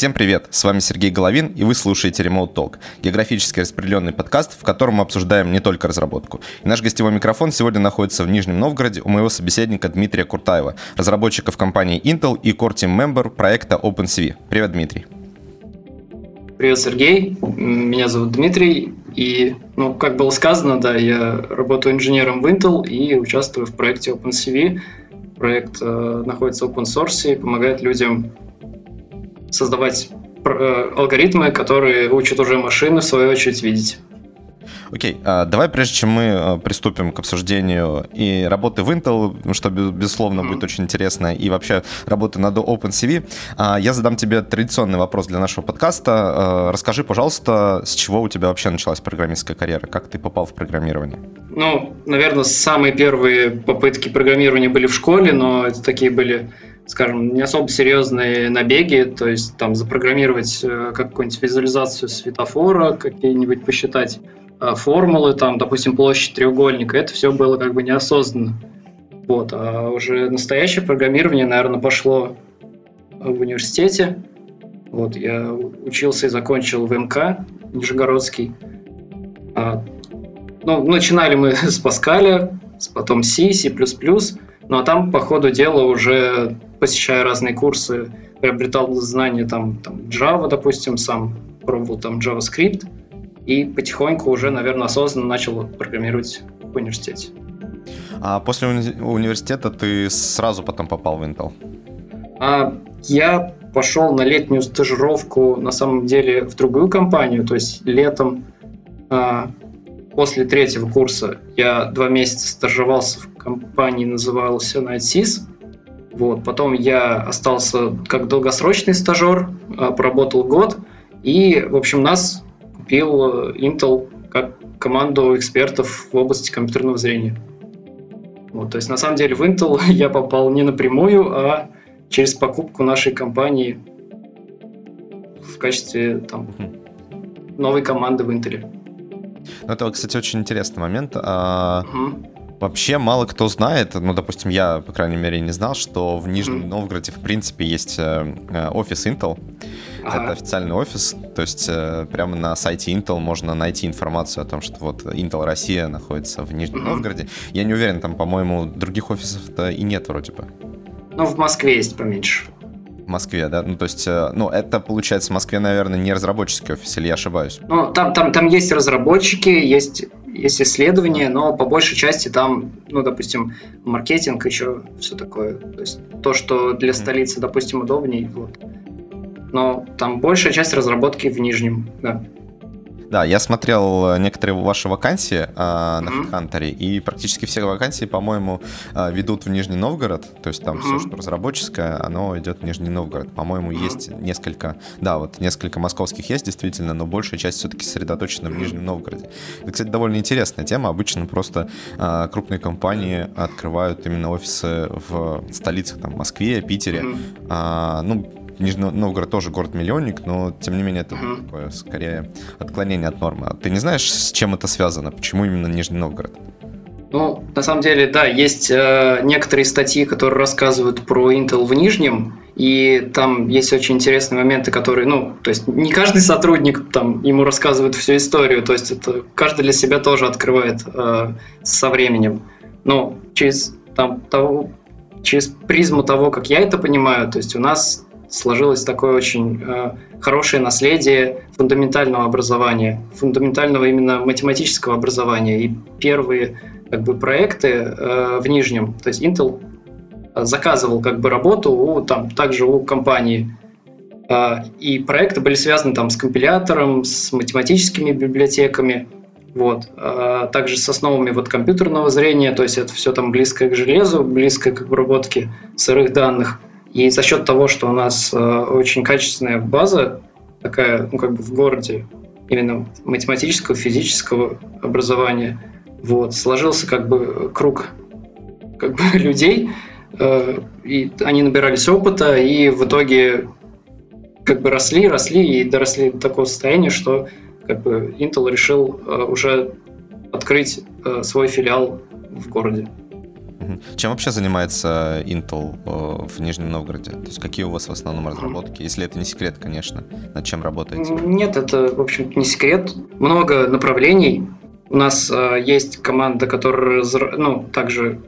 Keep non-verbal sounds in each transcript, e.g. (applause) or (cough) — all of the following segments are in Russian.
Всем привет, с вами Сергей Головин, и вы слушаете Remote Talk, географически распределенный подкаст, в котором мы обсуждаем не только разработку. И наш гостевой микрофон сегодня находится в Нижнем Новгороде у моего собеседника Дмитрия Куртаева, разработчика в компании Intel и Core Team Member проекта OpenCV. Привет, Дмитрий. Привет, Сергей. Меня зовут Дмитрий. И, ну, как было сказано, да, я работаю инженером в Intel и участвую в проекте OpenCV. Проект э, находится в open source и помогает людям создавать э, алгоритмы, которые учат уже машины, в свою очередь, видеть. Окей, okay, давай прежде чем мы а, приступим к обсуждению и работы в Intel, что, безусловно, mm-hmm. будет очень интересно, и вообще работы над OpenCV, а, я задам тебе традиционный вопрос для нашего подкаста. А, расскажи, пожалуйста, с чего у тебя вообще началась программистская карьера? Как ты попал в программирование? Ну, наверное, самые первые попытки программирования были в школе, но это такие были скажем, не особо серьезные набеги, то есть там запрограммировать э, какую-нибудь визуализацию светофора, какие-нибудь посчитать э, формулы, там, допустим, площадь треугольника, это все было как бы неосознанно. Вот, а уже настоящее программирование, наверное, пошло в университете. Вот, я учился и закончил в МК Нижегородский. А, ну, начинали мы (laughs) с Паскаля, потом C, C++, ну а там, по ходу дела, уже посещая разные курсы, приобретал знания там, там Java, допустим, сам пробовал там JavaScript, и потихоньку уже, наверное, осознанно начал программировать в университете. А после уни- университета ты сразу потом попал в Intel? А, я пошел на летнюю стажировку, на самом деле, в другую компанию, то есть летом а, после третьего курса я два месяца стажировался в компании, назывался NightSys, вот. Потом я остался как долгосрочный стажер, а, поработал год, и, в общем, нас купил э, Intel как команду экспертов в области компьютерного зрения. Вот, то есть, на самом деле, в Intel (laughs) я попал не напрямую, а через покупку нашей компании в качестве там, новой команды в Intel. Ну, это, кстати, очень интересный момент. Угу. Вообще мало кто знает, ну, допустим, я, по крайней мере, не знал, что в Нижнем Новгороде, в принципе, есть э, э, офис Intel. Ага. Это официальный офис, то есть э, прямо на сайте Intel можно найти информацию о том, что вот Intel Россия находится в Нижнем Новгороде. Я не уверен, там, по-моему, других офисов-то и нет вроде бы. Ну, в Москве есть поменьше. Москве, да? Ну, то есть, ну, это, получается, в Москве, наверное, не разработческий офис, или я ошибаюсь? Ну, там, там, там есть разработчики, есть есть исследования, но по большей части там, ну, допустим, маркетинг еще все такое. То есть то, что для столицы, допустим, удобнее, вот. Но там большая часть разработки в Нижнем, да. Да, я смотрел э, некоторые ваши вакансии э, на mm-hmm. HeadHunter, и практически все вакансии, по-моему, э, ведут в Нижний Новгород. То есть там mm-hmm. все, что разработческое, оно идет в Нижний Новгород. По-моему, mm-hmm. есть несколько, да, вот несколько московских есть действительно, но большая часть все-таки сосредоточена в Нижнем Новгороде. Это, кстати, довольно интересная тема. Обычно просто э, крупные компании открывают именно офисы в столицах, там, Москве, Питере. Mm-hmm. Э, ну, Нижний Новгород тоже город-миллионник, но тем не менее это mm-hmm. такое скорее отклонение от нормы. А ты не знаешь, с чем это связано? Почему именно Нижний Новгород? Ну, на самом деле, да, есть э, некоторые статьи, которые рассказывают про Intel в Нижнем, и там есть очень интересные моменты, которые, ну, то есть не каждый сотрудник там ему рассказывает всю историю, то есть это каждый для себя тоже открывает э, со временем. Но через там того, через призму того, как я это понимаю, то есть у нас сложилось такое очень э, хорошее наследие фундаментального образования, фундаментального именно математического образования. И первые как бы, проекты э, в Нижнем, то есть Intel заказывал как бы работу у, там, также у компании. Э, и проекты были связаны там, с компилятором, с математическими библиотеками, вот. А также с основами вот компьютерного зрения, то есть это все там близкое к железу, близкое к обработке сырых данных. И за счет того, что у нас э, очень качественная база, такая, ну, как бы в городе, именно математического, физического образования, вот, сложился как бы круг как бы, (laughs) людей, э, и они набирались опыта, и в итоге как бы росли, росли и доросли до такого состояния, что как бы Intel решил э, уже открыть свой филиал в городе. Чем вообще занимается Intel э, в Нижнем Новгороде? То есть какие у вас в основном разработки? Если это не секрет, конечно. Над чем работаете? Нет, это, в общем не секрет. Много направлений. У нас э, есть команда, которая ну, также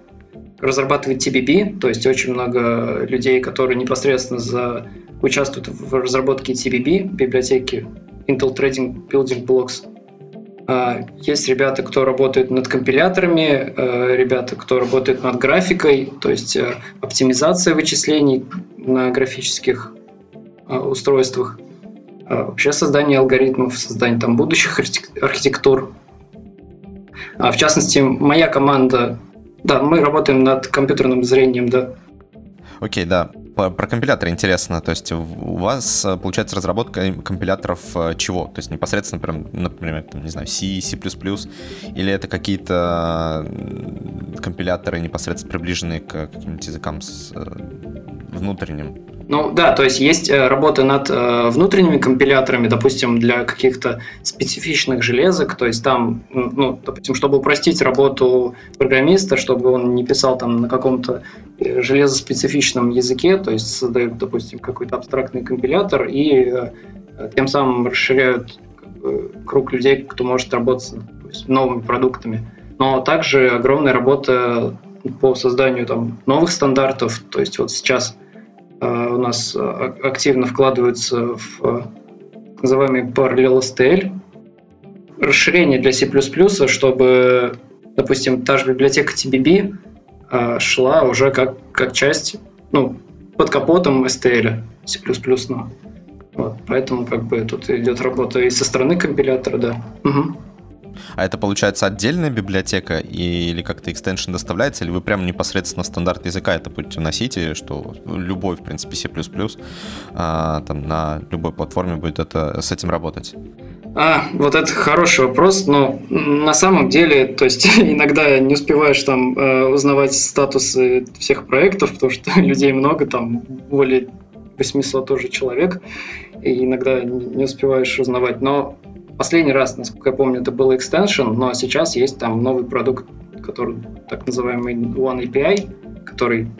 разрабатывает TBB, то есть очень много людей, которые непосредственно за... участвуют в разработке TBB, библиотеки Intel Trading Building Blocks. А, есть ребята, кто работает над компиляторами, э, ребята, кто работает над графикой, то есть э, оптимизация вычислений на графических э, устройствах, вообще создание алгоритмов, создание там будущих архитектур. А в частности, моя команда, да, мы работаем над компьютерным зрением, да. Окей, да. Про, про компиляторы интересно. То есть у вас э, получается разработка компиляторов э, чего? То есть непосредственно, прям, например, там, не знаю, C, C++, или это какие-то компиляторы непосредственно приближенные к каким-нибудь языкам с э, внутренним? Ну да, то есть есть работа над внутренними компиляторами, допустим, для каких-то специфичных железок, то есть там, ну, допустим, чтобы упростить работу программиста, чтобы он не писал там на каком-то железоспецифичном языке, то есть создают, допустим, какой-то абстрактный компилятор и э, тем самым расширяют как бы, круг людей, кто может работать с новыми продуктами. Но также огромная работа по созданию там, новых стандартов. То есть вот сейчас э, у нас активно вкладываются в э, называемый Parallel STL, расширение для C++, чтобы, допустим, та же библиотека TBB а, шла уже как, как часть, ну, под капотом STL, C++. Ну. Вот, поэтому как бы тут идет работа и со стороны компилятора, да. Угу. А это получается отдельная библиотека или как-то экстеншн доставляется, или вы прямо непосредственно стандарт языка это будете вносить, и что любой, в принципе, C++ а, там на любой платформе будет это, с этим работать? А, вот это хороший вопрос, но на самом деле, то есть (laughs) иногда не успеваешь там э, узнавать статусы всех проектов, потому что (laughs) людей много, там более 800 тоже человек, и иногда не успеваешь узнавать. Но последний раз, насколько я помню, это был extension, но сейчас есть там новый продукт, который так называемый One API, который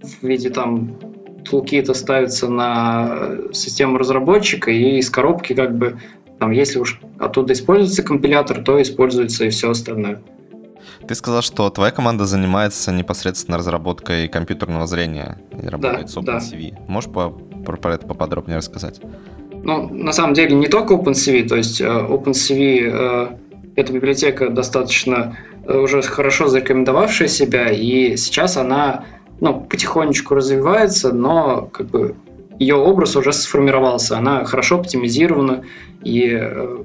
в виде там тулкита ставится на систему разработчика, и из коробки как бы там, если уж оттуда используется компилятор, то используется и все остальное. Ты сказал, что твоя команда занимается непосредственно разработкой компьютерного зрения и работает да, с OpenCV. Да. Можешь по, про, про это поподробнее рассказать? Ну, на самом деле, не только OpenCV, то есть э, OpenCV э, эта библиотека достаточно э, уже хорошо зарекомендовавшая себя, и сейчас она ну, потихонечку развивается, но как бы ее образ уже сформировался, она хорошо оптимизирована, и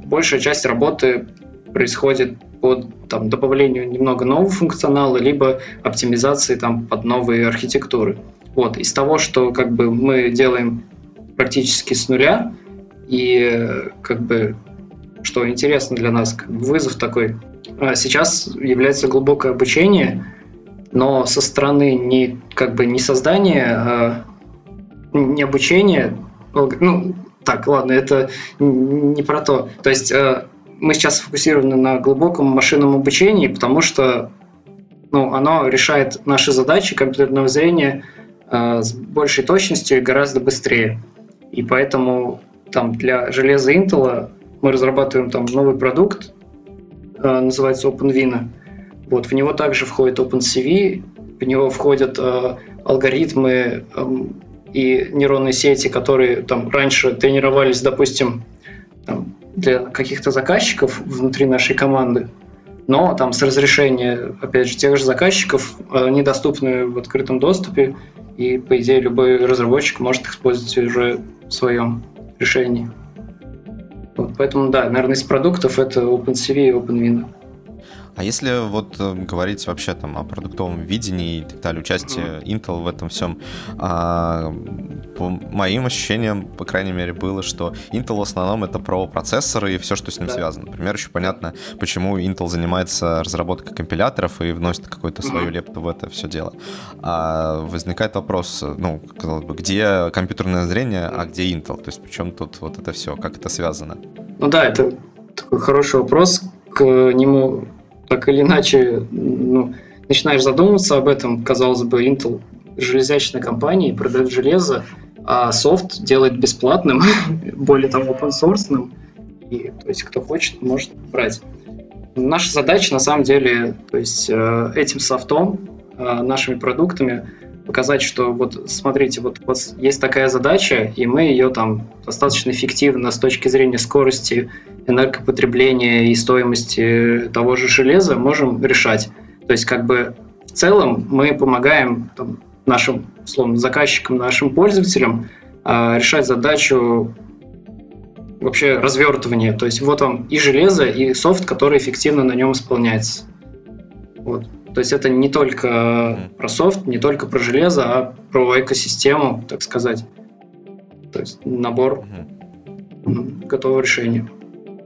большая часть работы происходит по там, добавлению немного нового функционала, либо оптимизации там, под новые архитектуры. Вот. Из того, что как бы, мы делаем практически с нуля, и как бы, что интересно для нас, вызов такой, а сейчас является глубокое обучение, но со стороны не, как бы, не создания а не обучение, ну, так, ладно, это не про то. То есть э, мы сейчас сфокусированы на глубоком машинном обучении, потому что ну, оно решает наши задачи компьютерного зрения э, с большей точностью и гораздо быстрее. И поэтому там для железа Intel мы разрабатываем там новый продукт, э, называется OpenVINA. Вот, в него также входит OpenCV, в него входят э, алгоритмы эм, и нейронные сети, которые там раньше тренировались, допустим, там, для каких-то заказчиков внутри нашей команды, но там с разрешения, опять же, тех же заказчиков, они доступны в открытом доступе, и, по идее, любой разработчик может использовать уже в своем решении. Вот, поэтому, да, наверное, из продуктов это OpenCV и OpenWindow. А если вот э, говорить вообще там о продуктовом видении и так далее, участие Intel в этом всем, а, по моим ощущениям, по крайней мере, было, что Intel в основном это про процессоры и все, что с ним да. связано. Например, еще понятно, почему Intel занимается разработкой компиляторов и вносит какую-то свою лепту в это все дело. А возникает вопрос, ну, казалось бы, где компьютерное зрение, а где Intel? То есть, причем тут вот это все, как это связано? Ну да, это такой хороший вопрос. К нему так или иначе, ну, начинаешь задумываться об этом, казалось бы, Intel железячная компания, продает железо, а софт делает бесплатным, (laughs) более того, open source. И, то есть, кто хочет, может брать. Наша задача, на самом деле, то есть, э, этим софтом, э, нашими продуктами показать, что вот смотрите, вот у вас есть такая задача, и мы ее там достаточно эффективно с точки зрения скорости энергопотребления и стоимости того же железа можем решать. То есть как бы в целом мы помогаем там, нашим условно, заказчикам, нашим пользователям э, решать задачу вообще развертывания. То есть вот вам и железо, и софт, который эффективно на нем исполняется. Вот. То есть это не только про софт, не только про железо, а про экосистему, так сказать. То есть набор готового решения.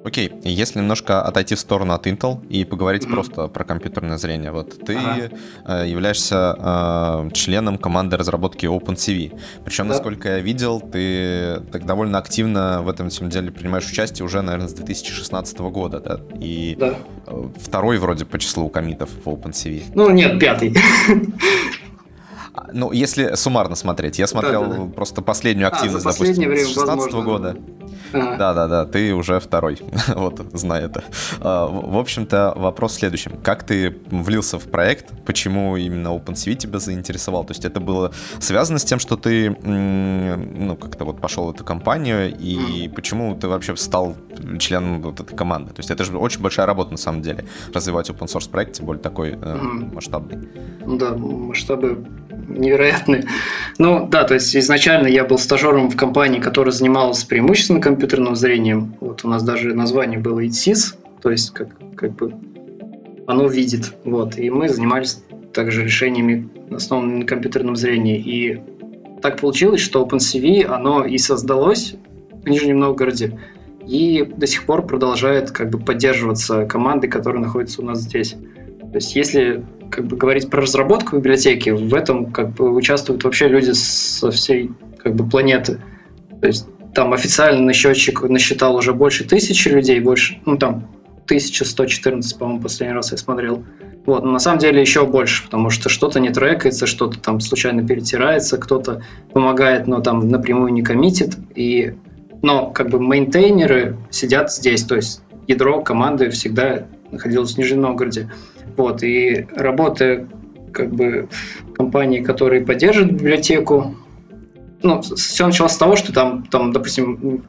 Окей, если немножко отойти в сторону от Intel и поговорить mm-hmm. просто про компьютерное зрение. Вот ты ага. Э, являешься э, членом команды разработки OpenCV. Причем, да. насколько я видел, ты так довольно активно в этом всем деле принимаешь участие уже, наверное, с 2016 года, да? И да. Э, второй вроде по числу комитов в OpenCV. Ну, нет, пятый. Ну, если суммарно смотреть, я смотрел да, да, да. просто последнюю а, активность, а, допустим, с 2016 года. Да-да-да, ты уже второй, (laughs) вот, знай это. А, в общем-то, вопрос в следующем. Как ты влился в проект? Почему именно OpenCV тебя заинтересовал? То есть это было связано с тем, что ты, ну, как-то вот пошел в эту компанию, и почему ты вообще стал членом вот этой команды? То есть это же очень большая работа, на самом деле, развивать open source проект, тем более такой э, масштабный. Да, масштабы невероятные. Ну да, то есть изначально я был стажером в компании, которая занималась преимущественно компьютерным зрением. Вот у нас даже название было ITSIS, то есть как, как бы оно видит. Вот. И мы занимались также решениями, основанными на компьютерном зрении. И так получилось, что OpenCV, оно и создалось в Нижнем Новгороде, и до сих пор продолжает как бы поддерживаться командой, которая находится у нас здесь. То есть если как бы говорить про разработку библиотеки, в этом как бы участвуют вообще люди со всей как бы планеты. То есть там официально на счетчик насчитал уже больше тысячи людей, больше, ну там 1114, по-моему, последний раз я смотрел. Вот, но на самом деле еще больше, потому что что-то не трекается, что-то там случайно перетирается, кто-то помогает, но там напрямую не коммитит. И, но как бы мейнтейнеры сидят здесь, то есть ядро команды всегда находилось в Нижнем Новгороде. Вот, и работая как бы в компании, которые поддерживают библиотеку, ну, все началось с того, что там, там допустим,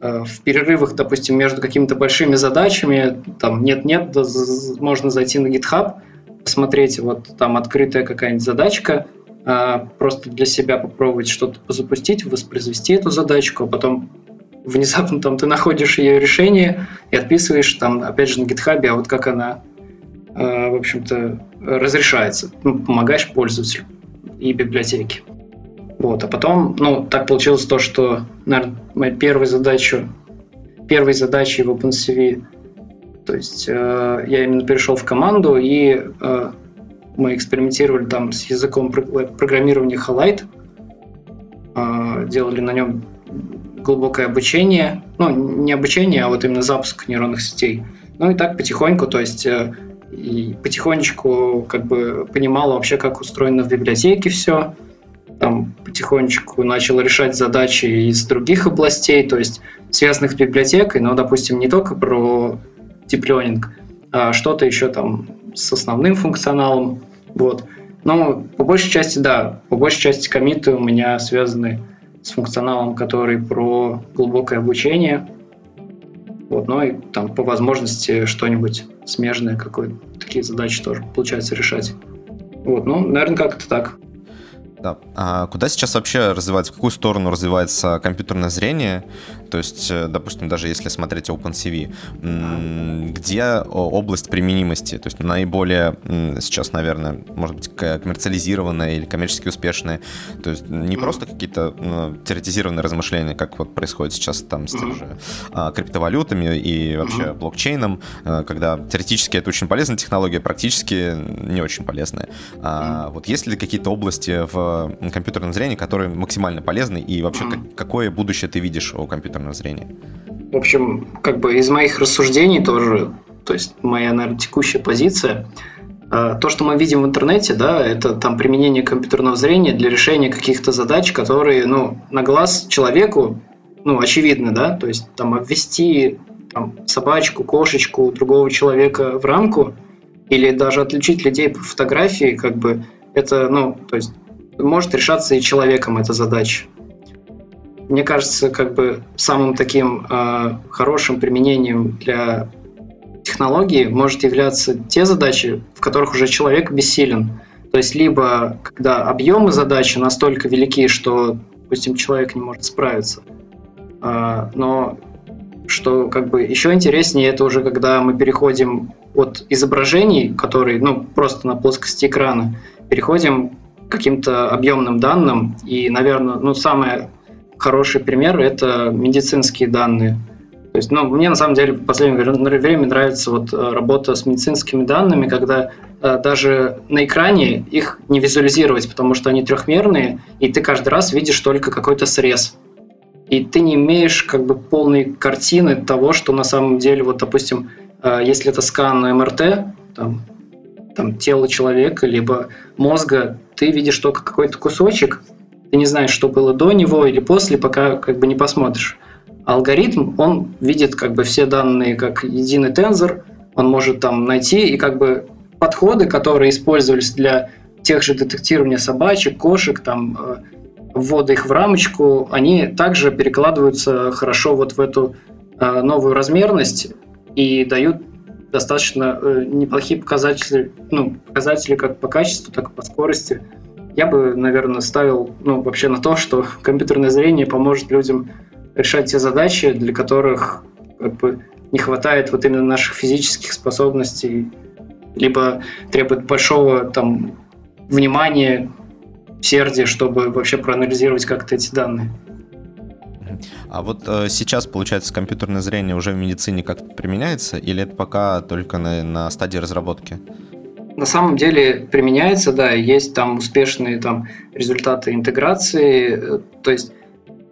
э, в перерывах, допустим, между какими-то большими задачами, там нет-нет, да, можно зайти на GitHub, посмотреть, вот там открытая какая-нибудь задачка, а, просто для себя попробовать что-то запустить, воспроизвести эту задачку, а потом внезапно там ты находишь ее решение и отписываешь там, опять же, на GitHub, а вот как она Э, в общем-то, разрешается. Ну, помогаешь пользователю и библиотеке. Вот, а потом, ну, так получилось то, что, наверное, моя первая задача, первой задачей в OpenCV, то есть э, я именно перешел в команду, и э, мы экспериментировали там с языком программирования Halite, э, делали на нем глубокое обучение, ну, не обучение, а вот именно запуск нейронных сетей. Ну и так потихоньку, то есть э, и потихонечку как бы понимала вообще, как устроено в библиотеке все. Там потихонечку начал решать задачи из других областей, то есть связанных с библиотекой, но, допустим, не только про learning, а что-то еще там с основным функционалом. Вот. Но по большей части, да, по большей части комиты у меня связаны с функционалом, который про глубокое обучение, вот, ну и там по возможности что-нибудь смежное, какое такие задачи тоже получается решать. Вот, ну, наверное, как-то так. Да. А куда сейчас вообще развивается, в какую сторону развивается компьютерное зрение? То есть, э, допустим, даже если смотреть OpenCV, где область применимости, то есть наиболее сейчас, наверное, может быть, коммерциализированная или коммерчески успешная, то есть не просто какие-то ну, теоретизированные размышления, как вот происходит сейчас там с теми же а, криптовалютами и вообще блокчейном, э, когда теоретически это очень полезная технология, практически не очень полезная. А вот есть ли какие-то области в компьютерном зрении, которые максимально полезны, и вообще какое будущее ты видишь у компьютера компьютерного зрения? В общем, как бы из моих рассуждений тоже, то есть моя, наверное, текущая позиция, А, то, что мы видим в интернете, да, это там применение компьютерного зрения для решения каких-то задач, которые, ну, на глаз человеку, ну, очевидны, да, то есть там обвести там, собачку, кошечку другого человека в рамку или даже отличить людей по фотографии, как бы это, ну, то есть может решаться и человеком эта задача. Мне кажется, как бы самым таким э, хорошим применением для технологии может являться те задачи, в которых уже человек бессилен. То есть либо когда объемы задачи настолько велики, что, допустим, человек не может справиться, а, но что как бы еще интереснее, это уже когда мы переходим от изображений, которые, ну, просто на плоскости экрана, переходим к каким-то объемным данным. И, наверное, ну, самый хороший пример – это медицинские данные – то есть, ну, мне на самом деле в последнее время нравится вот э, работа с медицинскими данными, когда э, даже на экране их не визуализировать, потому что они трехмерные, и ты каждый раз видишь только какой-то срез. И ты не имеешь как бы полной картины того, что на самом деле, вот, допустим, э, если это скан МРТ, там, там тело человека, либо мозга, ты видишь только какой-то кусочек, ты не знаешь, что было до него или после, пока как бы не посмотришь алгоритм, он видит как бы все данные как единый тензор, он может там найти и как бы подходы, которые использовались для тех же детектирования собачек, кошек, там, э, ввода их в рамочку, они также перекладываются хорошо вот в эту э, новую размерность и дают достаточно э, неплохие показатели, ну, показатели как по качеству, так и по скорости. Я бы, наверное, ставил ну, вообще на то, что компьютерное зрение поможет людям решать те задачи, для которых как бы, не хватает вот именно наших физических способностей, либо требует большого там внимания, сердия, чтобы вообще проанализировать как-то эти данные. А вот э, сейчас, получается, компьютерное зрение уже в медицине как-то применяется, или это пока только на, на стадии разработки? На самом деле применяется, да, есть там успешные там результаты интеграции, э, то есть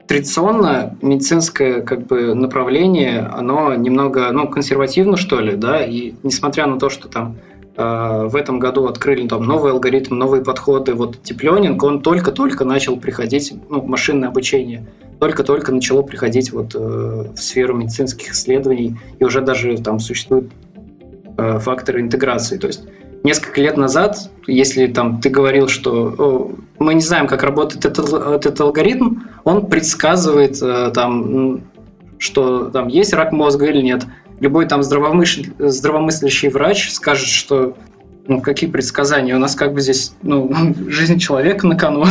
традиционно медицинское как бы направление, оно немного, ну, консервативно, что ли, да, и несмотря на то, что там э, в этом году открыли там новый алгоритм, новые подходы, вот тепленинг, он только-только начал приходить, ну, машинное обучение, только-только начало приходить вот э, в сферу медицинских исследований, и уже даже там существуют э, факторы интеграции, то есть несколько лет назад, если там ты говорил, что мы не знаем, как работает этот, этот алгоритм, он предсказывает э, там, что там есть рак мозга или нет. Любой там здравомысл... здравомыслящий врач скажет, что ну, какие предсказания, у нас как бы здесь ну, (laughs) жизнь человека на кону.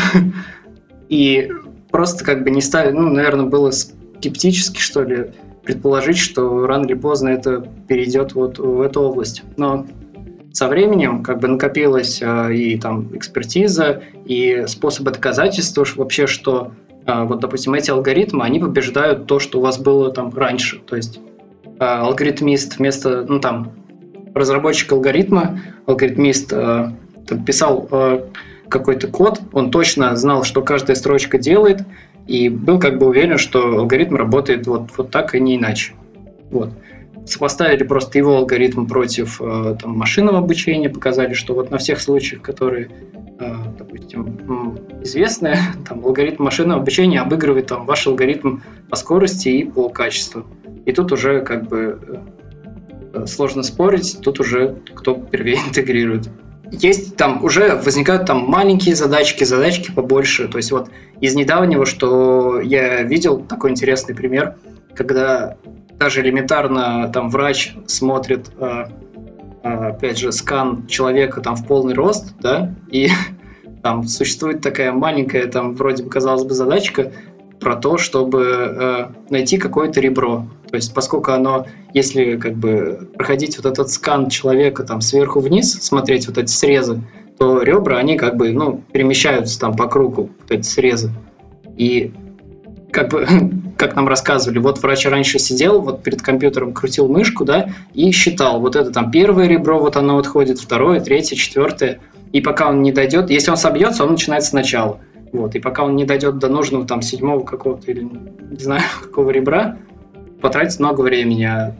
И просто как бы не ставить, ну, наверное, было скептически, что ли, предположить, что рано или поздно это перейдет вот в эту область. Но со временем как бы накопилась э, и там экспертиза, и способы доказательства вообще, что э, вот, допустим, эти алгоритмы, они побеждают то, что у вас было там раньше. То есть э, алгоритмист вместо, ну там, разработчик алгоритма, алгоритмист э, там, писал э, какой-то код, он точно знал, что каждая строчка делает, и был как бы уверен, что алгоритм работает вот, вот так и не иначе. Вот сопоставили просто его алгоритм против э, там, машинного обучения, показали, что вот на всех случаях, которые, э, допустим, известны, (laughs) там, алгоритм машинного обучения обыгрывает там, ваш алгоритм по скорости и по качеству. И тут уже как бы э, сложно спорить, тут уже кто первее (laughs) интегрирует. Есть там уже возникают там маленькие задачки, задачки побольше. То есть вот из недавнего, что я видел, такой интересный пример, когда даже элементарно там врач смотрит, э, э, опять же, скан человека там в полный рост, да, и (laughs) там существует такая маленькая, там вроде бы казалось бы задачка про то, чтобы э, найти какое-то ребро. То есть, поскольку оно, если как бы проходить вот этот скан человека там сверху вниз, смотреть вот эти срезы, то ребра, они как бы, ну, перемещаются там по кругу, вот эти срезы. И как бы (laughs) как нам рассказывали, вот врач раньше сидел, вот перед компьютером крутил мышку, да, и считал, вот это там первое ребро, вот оно отходит, второе, третье, четвертое, и пока он не дойдет, если он собьется, он начинает сначала, вот, и пока он не дойдет до нужного там седьмого какого-то или не знаю (laughs) какого ребра, потратит много времени, а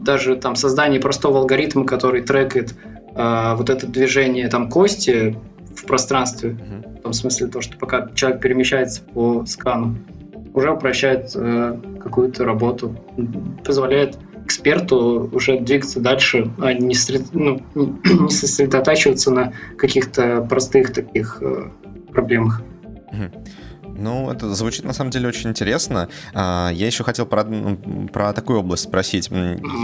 даже там создание простого алгоритма, который трекает а, вот это движение там кости в пространстве, mm-hmm. в том смысле то, что пока человек перемещается по скану, уже упрощает э, какую-то работу, позволяет эксперту уже двигаться дальше, а не, ну, (clears throat) не сосредотачиваться на каких-то простых таких э, проблемах. Ну, это звучит на самом деле очень интересно. А, я еще хотел про, про такую область спросить.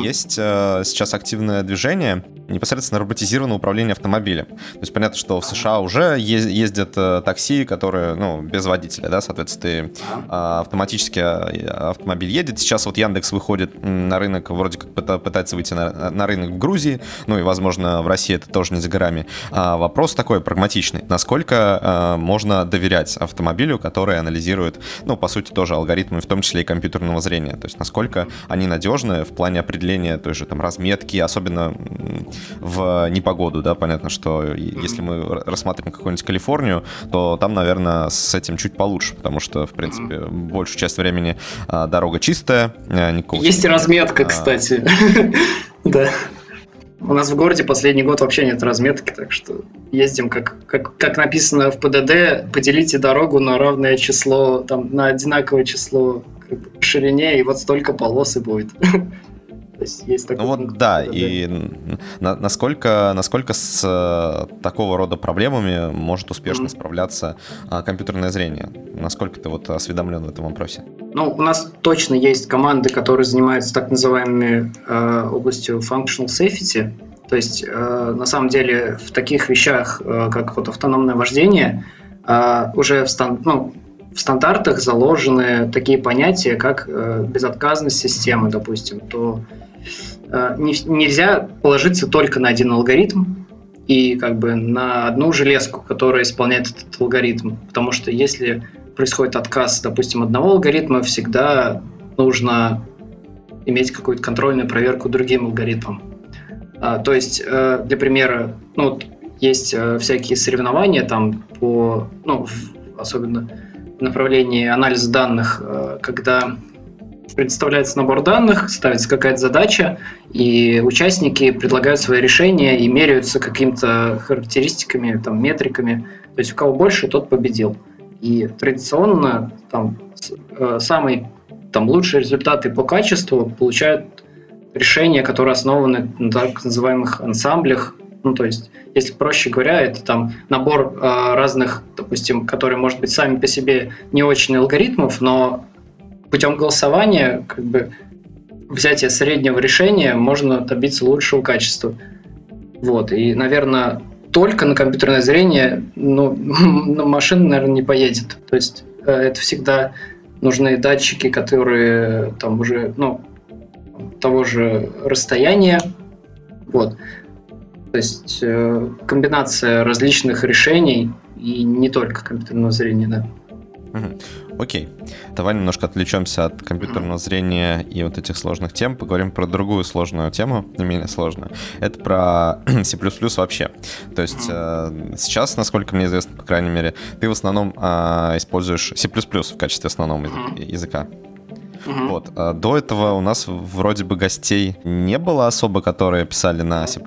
Есть э, сейчас активное движение непосредственно роботизированное управление автомобилем. То есть понятно, что в США уже ездят э, такси, которые, ну, без водителя, да, соответственно, ты а, автоматически а, автомобиль едет. Сейчас вот Яндекс выходит на рынок, вроде как пытается выйти на, на рынок в Грузии, ну и, возможно, в России это тоже не за горами. А вопрос такой прагматичный. Насколько можно доверять автомобилю, который которые анализируют, ну, по сути, тоже алгоритмы, в том числе и компьютерного зрения. То есть насколько они надежны в плане определения той же там разметки, особенно в непогоду, да, понятно, что если мы рассматриваем какую-нибудь Калифорнию, то там, наверное, с этим чуть получше, потому что, в принципе, большую часть времени а, дорога чистая. А, никакого... Есть разметка, а. кстати. (laughs) Да. У нас в городе последний год вообще нет разметки, так что ездим, как, как, как написано в ПДД, поделите дорогу на равное число, там, на одинаковое число как бы, ширине, и вот столько полос и будет. (laughs) То есть есть такой ну вот да, и на, насколько, насколько с э, такого рода проблемами может успешно mm-hmm. справляться а, компьютерное зрение? Насколько ты вот осведомлен в этом вопросе? Ну, у нас точно есть команды, которые занимаются так называемыми э, областью functional safety. То есть, э, на самом деле, в таких вещах, э, как вот автономное вождение, э, уже в, стан- ну, в стандартах заложены такие понятия, как э, безотказность системы, допустим, то Э, нельзя положиться только на один алгоритм и как бы на одну железку, которая исполняет этот алгоритм. Потому что если происходит отказ, допустим, одного алгоритма, всегда нужно иметь какую-то контрольную проверку другим алгоритмом. А, то есть, э, для примера, ну, есть э, всякие соревнования там по, ну, особенно в направлении анализа данных, когда представляется набор данных, ставится какая-то задача, и участники предлагают свои решения и меряются какими-то характеристиками, там, метриками. То есть у кого больше, тот победил. И традиционно там, э, самые там, лучшие результаты по качеству получают решения, которые основаны на так называемых ансамблях. Ну, то есть, если проще говоря, это там набор э, разных, допустим, которые, может быть, сами по себе не очень алгоритмов, но путем голосования как бы взятия среднего решения можно добиться лучшего качества. Вот. И, наверное, только на компьютерное зрение ну, (laughs) на машина, наверное, не поедет. То есть э, это всегда нужны датчики, которые там уже, ну, того же расстояния. Вот. То есть э, комбинация различных решений и не только компьютерного зрения, да. Окей. Давай немножко отвлечемся от компьютерного зрения и вот этих сложных тем, поговорим про другую сложную тему, не менее сложную. Это про (clears throat) C++ вообще. То есть э, сейчас, насколько мне известно, по крайней мере, ты в основном э, используешь C++ в качестве основного языка. Угу. Вот. А до этого у нас вроде бы гостей не было особо, которые писали на C++.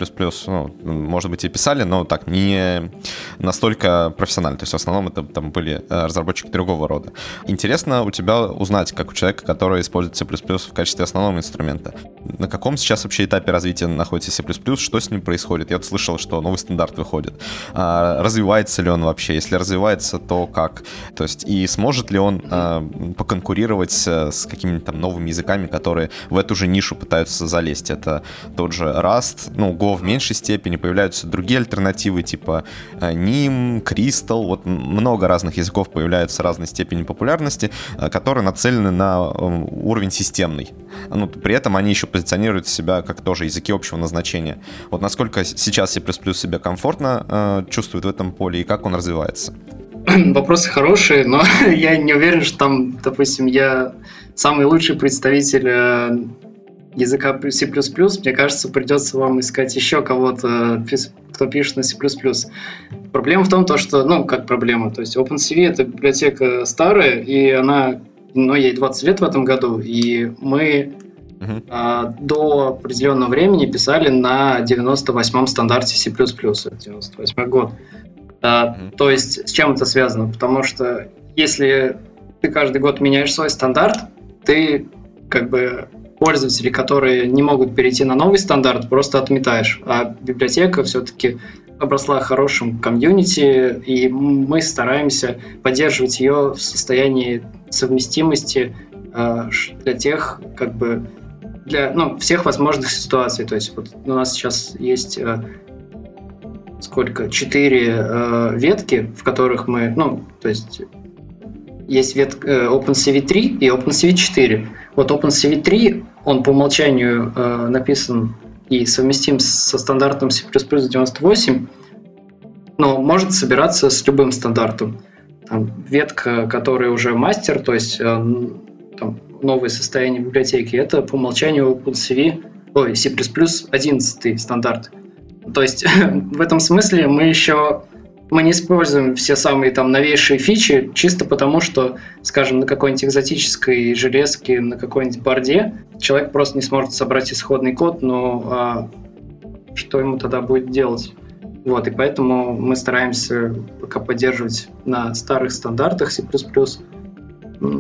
Ну, может быть, и писали, но так, не настолько профессионально. То есть в основном это там были э, разработчики другого рода. Интересно у тебя узнать, как у человека, который использует C++ в качестве основного инструмента. На каком сейчас вообще этапе развития находится C++, что с ним происходит? Я вот слышал, что новый стандарт выходит. А, развивается ли он вообще? Если развивается, то как? То есть и сможет ли он а, поконкурировать с какими какими-то там новыми языками, которые в эту же нишу пытаются залезть. Это тот же Rust, ну, Go в меньшей степени, появляются другие альтернативы, типа э, NIM, Crystal, вот много разных языков появляются разной степени популярности, э, которые нацелены на э, уровень системный. Ну, при этом они еще позиционируют себя как тоже языки общего назначения. Вот насколько сейчас C++ себя комфортно э, чувствует в этом поле и как он развивается? (clears throat) Вопросы хорошие, но (laughs) я не уверен, что там, допустим, я самый лучший представитель э, языка C++, мне кажется, придется вам искать еще кого-то, кто пишет на C++. Проблема в том, то, что, ну, как проблема, то есть OpenCV это библиотека старая, и она, ну, ей 20 лет в этом году, и мы uh-huh. а, до определенного времени писали на 98-м стандарте C++, 98 год. А, uh-huh. То есть с чем это связано? Потому что если ты каждый год меняешь свой стандарт, ты как бы пользователи, которые не могут перейти на новый стандарт, просто отметаешь. А библиотека все-таки обросла хорошим комьюнити, и мы стараемся поддерживать ее в состоянии совместимости э, для тех, как бы, для ну, всех возможных ситуаций. То есть вот у нас сейчас есть э, сколько? Четыре э, ветки, в которых мы, ну, то есть есть ветка э, OpenCV3 и OpenCV4. Вот OpenCV3, он по умолчанию э, написан и совместим со стандартом C++ 98, но может собираться с любым стандартом. Там, ветка, которая уже мастер, то есть э, там, новое состояние библиотеки, это по умолчанию OpenCV, ой, C++ 11 стандарт. То есть (laughs) в этом смысле мы еще мы не используем все самые там новейшие фичи, чисто потому что, скажем, на какой-нибудь экзотической железке, на какой-нибудь борде человек просто не сможет собрать исходный код, но а, что ему тогда будет делать? Вот, и поэтому мы стараемся пока поддерживать на старых стандартах C++,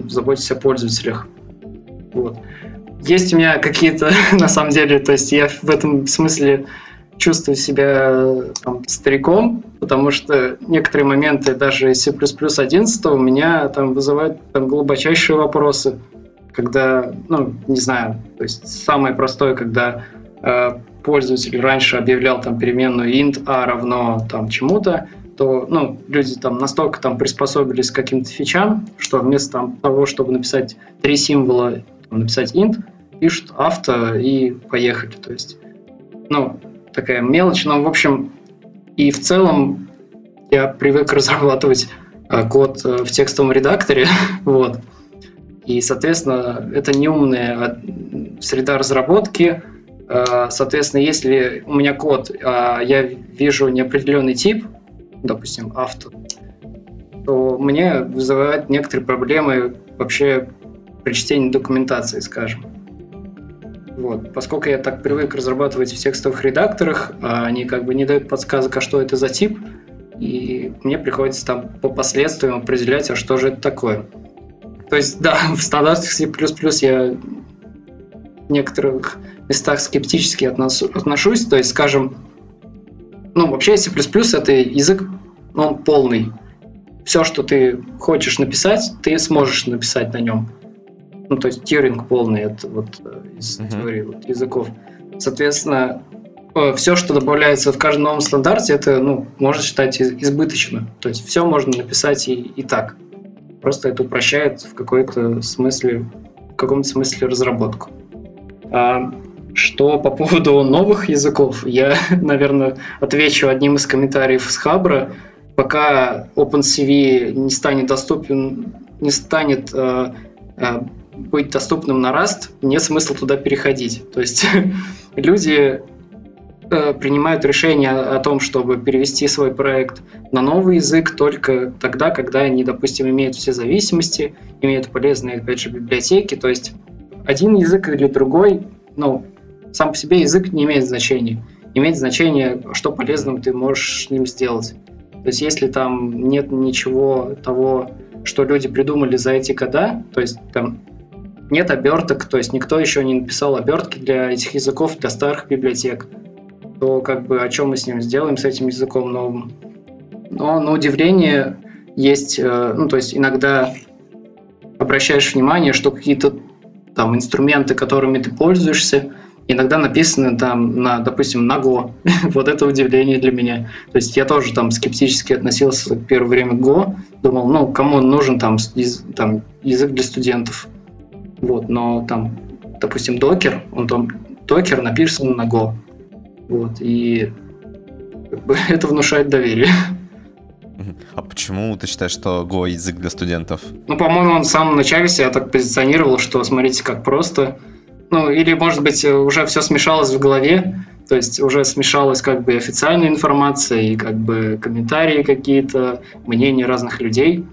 заботиться о пользователях. Вот. Есть у меня какие-то, (laughs) на самом деле, то есть я в этом смысле чувствую себя там, стариком, потому что некоторые моменты даже C++ 11 у меня там вызывают там, глубочайшие вопросы, когда, ну, не знаю, то есть самое простое, когда э, пользователь раньше объявлял там переменную int a равно там чему-то, то ну, люди там настолько там приспособились к каким-то фичам, что вместо там, того, чтобы написать три символа, там, написать int, пишут авто и поехали. То есть, ну, такая мелочь, но, в общем, и в целом я привык (laughs) разрабатывать э, код э, в текстовом редакторе, (laughs) вот. И, соответственно, это неумная а, среда разработки. Э, соответственно, если у меня код, а я вижу неопределенный тип, допустим, авто, то мне вызывает некоторые проблемы вообще при чтении документации, скажем. Вот. Поскольку я так привык разрабатывать в текстовых редакторах, а они как бы не дают подсказок, а что это за тип, и мне приходится там по последствиям определять, а что же это такое. То есть, да, (laughs) в стандартах C++ я в некоторых местах скептически отношусь. То есть, скажем, ну, вообще C++ это язык, он полный. Все, что ты хочешь написать, ты сможешь написать на нем. Ну, то есть Тьюринг полный, это вот э, из uh-huh. теории вот, языков. Соответственно, э, все, что добавляется в каждом новом стандарте, это, ну, можно считать избыточно. То есть все можно написать и, и так. Просто это упрощает в какой-то смысле, в каком-то смысле разработку. А что по поводу новых языков, я, (laughs) наверное, отвечу одним из комментариев с Хабра. Пока OpenCV не станет доступен, не станет э, э, быть доступным на Rust, нет смысла туда переходить. То есть (laughs) люди э, принимают решение о том, чтобы перевести свой проект на новый язык только тогда, когда они, допустим, имеют все зависимости, имеют полезные, опять же, библиотеки. То есть один язык или другой, ну, сам по себе язык не имеет значения. Имеет значение, что полезным ты можешь с ним сделать. То есть если там нет ничего того, что люди придумали за эти года, то есть там нет оберток, то есть никто еще не написал обертки для этих языков, для старых библиотек, то как бы о чем мы с ним сделаем, с этим языком новым. Но на удивление есть, э, ну то есть иногда обращаешь внимание, что какие-то там инструменты, которыми ты пользуешься, иногда написаны там на, допустим, на Go. (laughs) вот это удивление для меня. То есть я тоже там скептически относился первое время к Go, думал, ну, кому нужен там, из, там язык для студентов. Вот, но там, допустим, докер, он там докер написан на Go. Вот, и как бы, (laughs) это внушает доверие. А почему ты считаешь, что Go язык для студентов? Ну, по-моему, он в самом начале себя так позиционировал, что смотрите, как просто. Ну, или, может быть, уже все смешалось в голове, то есть уже смешалась как бы официальная информация и как бы комментарии какие-то, мнения разных людей.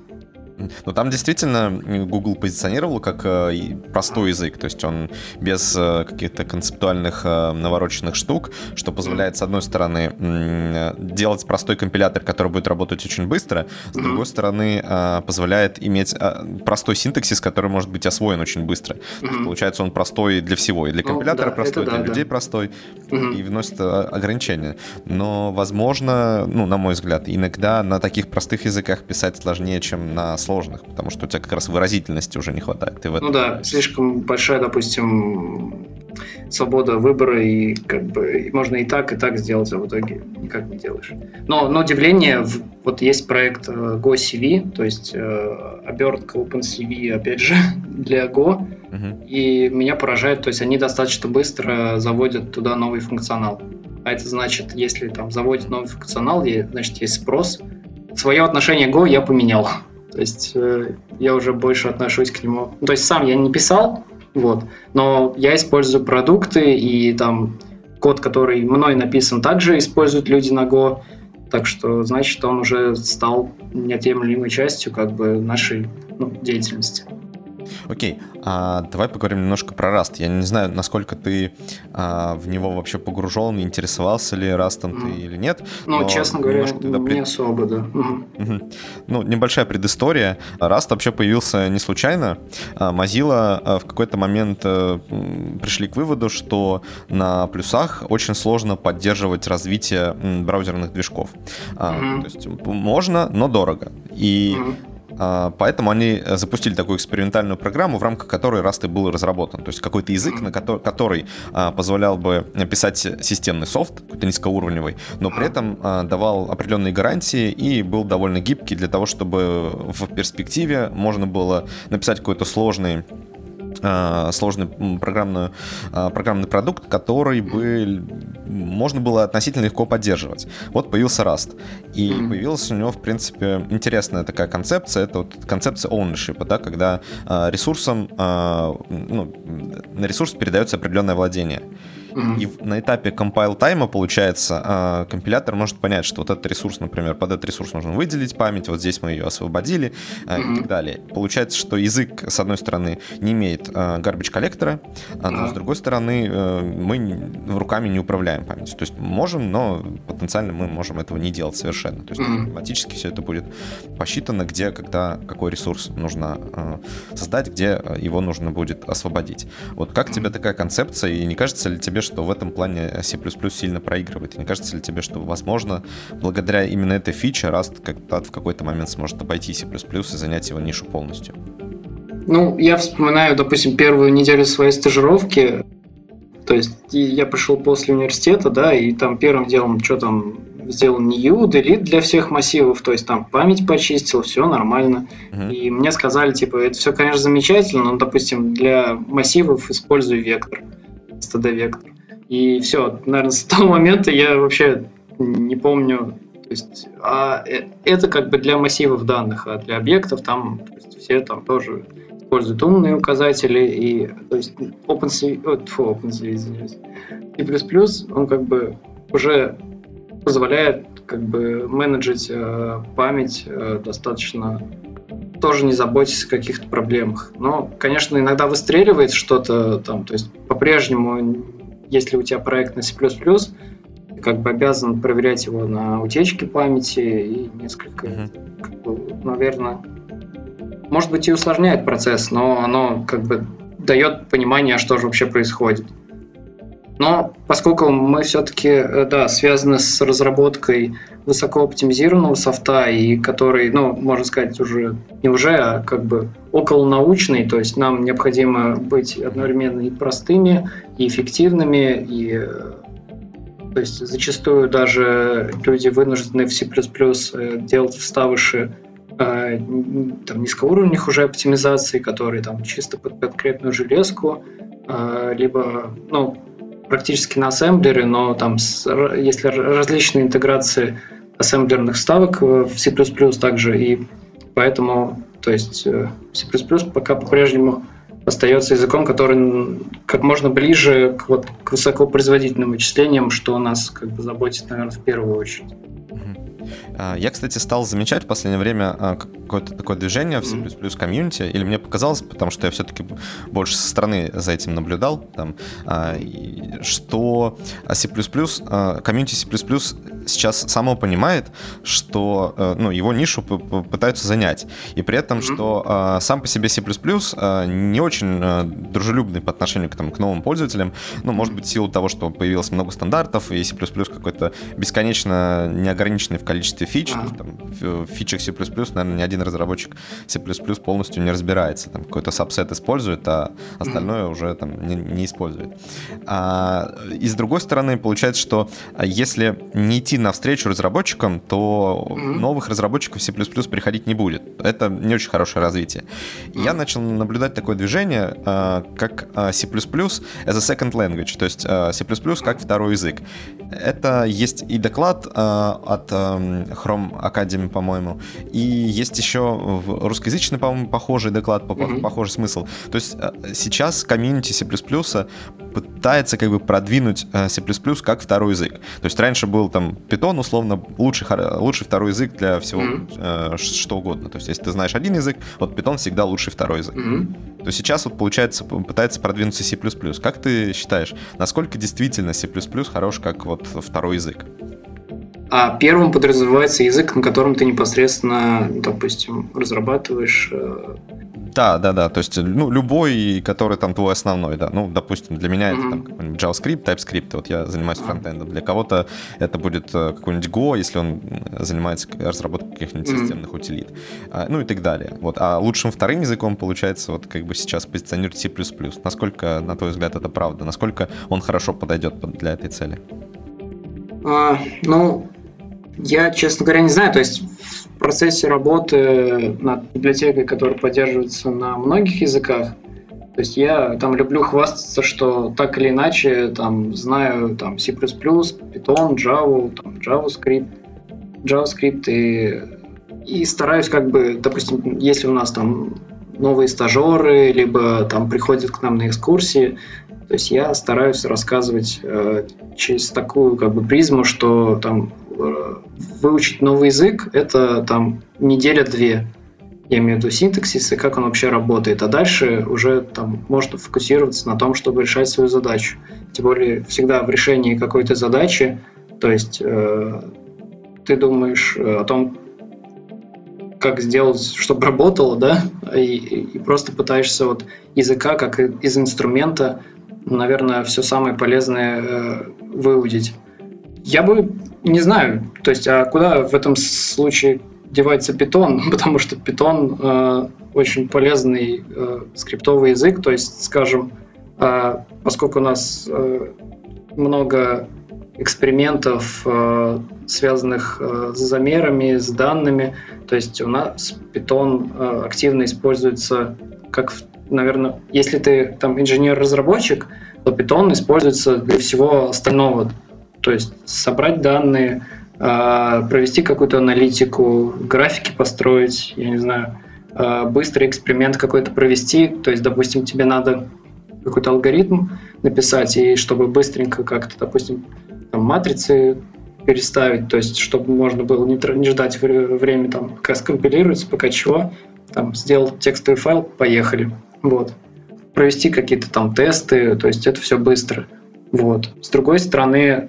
Но там действительно Google позиционировал как э, простой язык, то есть он без э, каких-то концептуальных э, навороченных штук, что позволяет, с одной стороны, делать простой компилятор, который будет работать очень быстро, с другой стороны, позволяет иметь простой синтаксис, который может быть освоен очень быстро. Mm-hmm. получается, он простой для всего, и для ну, компилятора да, простой, для да, людей да. простой, и вносит ограничения. Но, возможно, ну, на мой взгляд, иногда на таких простых языках писать сложнее, чем на сложных, потому что у тебя как раз выразительности уже не хватает. Ты в этом... Ну да, слишком большая, допустим, свобода выбора, и как бы можно и так, и так сделать, а в итоге никак не делаешь. Но на удивление, вот есть проект э, GoCV, то есть э, обертка OpenCV, опять же, (laughs) для Go, uh-huh. и меня поражает, то есть они достаточно быстро заводят туда новый функционал. А это значит, если там заводят новый функционал, значит, есть спрос. Свое отношение Go я поменял. (laughs) То есть э, я уже больше отношусь к нему. Ну, то есть сам я не писал, вот, но я использую продукты и там код, который мной написан, также используют люди на Go. Так что, значит, он уже стал неотъемлемой частью как бы нашей ну, деятельности. Окей, а давай поговорим немножко про Rust. Я не знаю, насколько ты а, в него вообще погружен, интересовался ли Rust mm. ты или нет. Ну, честно говоря, не пред... особо, да. Ну, небольшая предыстория. Rust вообще появился не случайно. А, Mozilla а, в какой-то момент а, пришли к выводу, что на плюсах очень сложно поддерживать развитие браузерных движков. Mm-hmm. То есть можно, но дорого. И mm-hmm а, поэтому они э, запустили такую экспериментальную программу, в рамках которой Rust и был разработан. То есть какой-то язык, на который, который а, позволял бы писать системный софт, какой-то низкоуровневый, но при этом а, давал определенные гарантии и был довольно гибкий для того, чтобы в перспективе можно было написать какой-то сложный сложный программный, э, программный продукт, который бы можно было относительно легко поддерживать. Вот появился Rust. И mm-hmm. появилась у него, в принципе, интересная такая концепция. Это вот концепция ownership, да, когда э, ресурсом, ну, на ресурс передается определенное владение. И на этапе compile тайма, получается, а, компилятор может понять, что вот этот ресурс, например, под этот ресурс нужно выделить память, вот здесь мы ее освободили mm-hmm. и так далее. Получается, что язык, с одной стороны, не имеет а, garbage коллектора, но mm-hmm. с другой стороны, э, мы руками не управляем памятью. То есть можем, но потенциально мы можем этого не делать совершенно. То есть автоматически все это будет посчитано, где, когда, какой ресурс нужно создать, где его нужно будет освободить. Вот как тебе такая концепция, и не кажется ли тебе, что в этом плане C++ сильно проигрывает. Не кажется ли тебе, что, возможно, благодаря именно этой фиче Rust как-то в какой-то момент сможет обойти C++ и занять его нишу полностью? Ну, я вспоминаю, допустим, первую неделю своей стажировки. То есть я пришел после университета, да, и там первым делом, что там сделал new, delete для всех массивов, то есть там память почистил, все нормально. Uh-huh. И мне сказали, типа, это все, конечно, замечательно, но, допустим, для массивов используй вектор, std-вектор. И все, наверное, с того момента я вообще не помню, то есть, а э, это как бы для массивов данных, а для объектов там есть, все там тоже используют умные указатели, и то есть OpenCV, о, фу, OpenCV, извиняюсь, C++, он как бы уже позволяет как бы менеджить э, память э, достаточно тоже не заботясь о каких-то проблемах. Но, конечно, иногда выстреливает что-то там, то есть по-прежнему если у тебя проект на C++, ты как бы обязан проверять его на утечке памяти и несколько, mm-hmm. как бы, наверное, может быть и усложняет процесс, но оно как бы дает понимание, что же вообще происходит. Но поскольку мы все-таки, э, да, связаны с разработкой высоко оптимизированного софта, и который, ну, можно сказать, уже не уже, а как бы околонаучный, то есть нам необходимо быть одновременно и простыми, и эффективными, и э, то есть зачастую даже люди вынуждены в C++ э, делать вставыши там, низкоуровневых уже оптимизаций, которые там чисто под конкретную железку, либо, ну, практически на ассемблере, но там с, если различные интеграции ассемблерных ставок в C++ также, и поэтому, то есть э, C++ пока по-прежнему остается языком, который как можно ближе к, вот, к высокопроизводительным вычислениям, что нас как бы заботит, наверное, в первую очередь. А, я, кстати, стал замечать в последнее время а, какое-то такое движение в C++ комьюнити, или мне показалось, потому что я все-таки больше со стороны за этим наблюдал, там, а, что C++, комьюнити C++ сейчас само понимает, что э, ну, его нишу пытаются занять. И при этом, что сам по себе C++ не очень дружелюбный по отношению к, там, к новым пользователям, ну, может быть, в силу того, что появилось много стандартов, и C++ какой-то бесконечно неограниченный в количестве фич. А. Там, в фичах C++, наверное, ни один разработчик C++ полностью не разбирается. Там какой-то сабсет использует, а остальное mm-hmm. уже там не, не использует. А, и с другой стороны, получается, что если не идти навстречу разработчикам, то mm-hmm. новых разработчиков C++ приходить не будет. Это не очень хорошее развитие. Mm-hmm. Я начал наблюдать такое движение, а, как C++ as a second language, то есть C++ как второй язык. Это есть и доклад от Chrome Academy, по-моему. И есть еще в русскоязычный, по-моему, похожий доклад, mm-hmm. похожий смысл. То есть сейчас комьюнити C++ пытается как бы продвинуть э, C++ как второй язык. То есть раньше был там Python, условно, лучший, лучший второй язык для всего mm-hmm. что угодно. То есть если ты знаешь один язык, вот Python всегда лучший второй язык. Mm-hmm. То сейчас вот получается пытается продвинуться C++. Как ты считаешь, насколько действительно C++ хорош как вот второй язык? А первым подразумевается язык, на котором ты непосредственно, допустим, разрабатываешь. Э, да, да, да. То есть, ну, любой, который там твой основной, да. Ну, допустим, для меня mm-hmm. это там какой-нибудь JavaScript, TypeScript. Вот я занимаюсь фронтендом. Для кого-то это будет э, какой-нибудь Go, если он занимается разработкой каких-нибудь mm-hmm. системных утилит. А, ну и так далее. Вот. А лучшим вторым языком, получается, вот как бы сейчас позиционирует C++. Насколько, на твой взгляд, это правда? Насколько он хорошо подойдет для этой цели? А, ну, я, честно говоря, не знаю. То есть в процессе работы над библиотекой, которая поддерживается на многих языках, то есть я там люблю хвастаться, что так или иначе там знаю там C++, Python, Java, там, JavaScript, JavaScript и, и стараюсь как бы, допустим, если у нас там новые стажеры, либо там приходят к нам на экскурсии, то есть я стараюсь рассказывать э, через такую как бы призму, что там э, выучить новый язык это там неделя-две. Я имею в виду синтаксис и как он вообще работает. А дальше уже там можно фокусироваться на том, чтобы решать свою задачу. Тем более всегда в решении какой-то задачи, то есть э, ты думаешь о том, как сделать, чтобы работало, да, и, и просто пытаешься вот языка как из инструмента наверное, все самое полезное э, выудить. Я бы не знаю, то есть, а куда в этом случае девается питон, (laughs) потому что питон э, очень полезный э, скриптовый язык, то есть, скажем, э, поскольку у нас э, много экспериментов, э, связанных э, с замерами, с данными, то есть у нас питон э, активно используется как наверное, если ты там инженер-разработчик, то Python используется для всего остального. То есть собрать данные, а, провести какую-то аналитику, графики построить, я не знаю, а, быстрый эксперимент какой-то провести. То есть, допустим, тебе надо какой-то алгоритм написать, и чтобы быстренько как-то, допустим, там, матрицы переставить, то есть чтобы можно было не, не ждать время, там, пока скомпилируется, пока чего, там, сделал текстовый файл, поехали. Вот. Провести какие-то там тесты, то есть это все быстро. Вот. С другой стороны,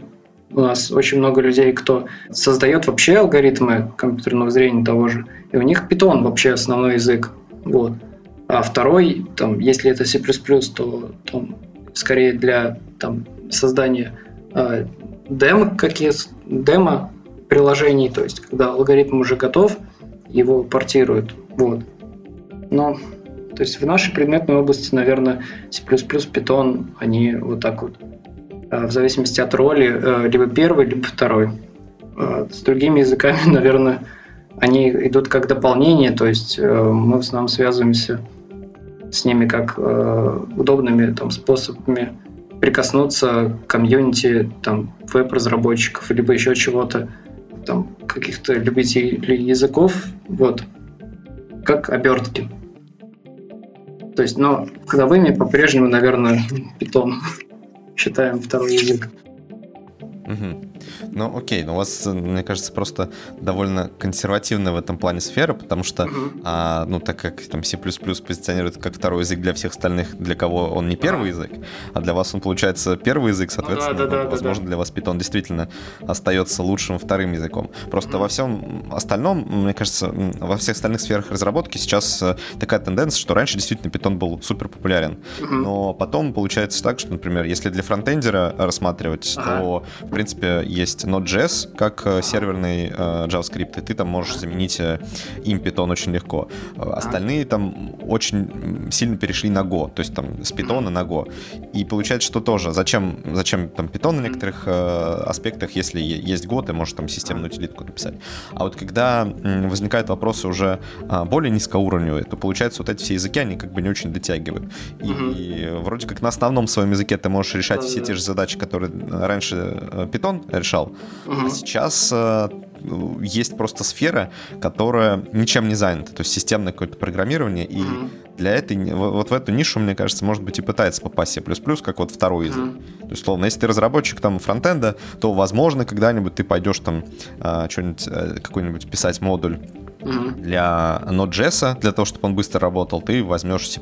у нас очень много людей, кто создает вообще алгоритмы компьютерного зрения того же, и у них Python вообще основной язык. Вот. А второй, там, если это C++, то там, скорее для там, создания э, демо, какие демо приложений, то есть когда алгоритм уже готов, его портируют. Вот. Но то есть в нашей предметной области, наверное, C++, Python, они вот так вот, э, в зависимости от роли, э, либо первый, либо второй. Э, с другими языками, (laughs) наверное, они идут как дополнение, то есть мы в основном связываемся с ними как удобными там, способами прикоснуться к комьюнити там, веб-разработчиков, либо еще чего-то, там, каких-то любителей языков, вот, как обертки. То есть, но кодовыми по-прежнему, наверное, питон (laughs) считаем второй язык. Угу. Ну, окей, но у вас, мне кажется, просто довольно консервативная в этом плане сфера, потому что, а, ну, так как там C++ позиционирует как второй язык для всех остальных, для кого он не первый язык, а для вас он, получается, первый язык, соответственно, ну, да, да, да, возможно, да, для вас Python действительно остается лучшим вторым языком. Просто uh-huh. во всем остальном, мне кажется, во всех остальных сферах разработки сейчас э, такая тенденция, что раньше действительно Python был супер популярен, uh-huh. но потом получается так, что, например, если для фронтендера рассматривать, uh-huh. то, в принципе, есть Node.js как uh-huh. серверный э, JavaScript, и ты там можешь заменить э, им Python очень легко. Остальные там очень сильно перешли на Go, то есть там с Python на Go. И получается, что тоже, зачем, зачем там Python на некоторых э, аспектах, если есть Go, ты можешь там системную утилитку написать. А вот когда возникают вопросы уже э, более низкоуровневые, то получается вот эти все языки, они как бы не очень дотягивают. И, угу. и вроде как на основном своем языке ты можешь решать да, все да. те же задачи, которые раньше э, Python решал, угу. а сейчас э, есть просто сфера, которая ничем не занята, то есть системное какое-то программирование, и mm-hmm. для этой, вот в эту нишу, мне кажется, может быть и пытается попасть C++, как вот второй язык. Mm-hmm. То есть, словно, если ты разработчик там фронтенда, то, возможно, когда-нибудь ты пойдешь там а, что-нибудь, э, какой-нибудь писать модуль mm-hmm. для Node.js, для того, чтобы он быстро работал, ты возьмешь C++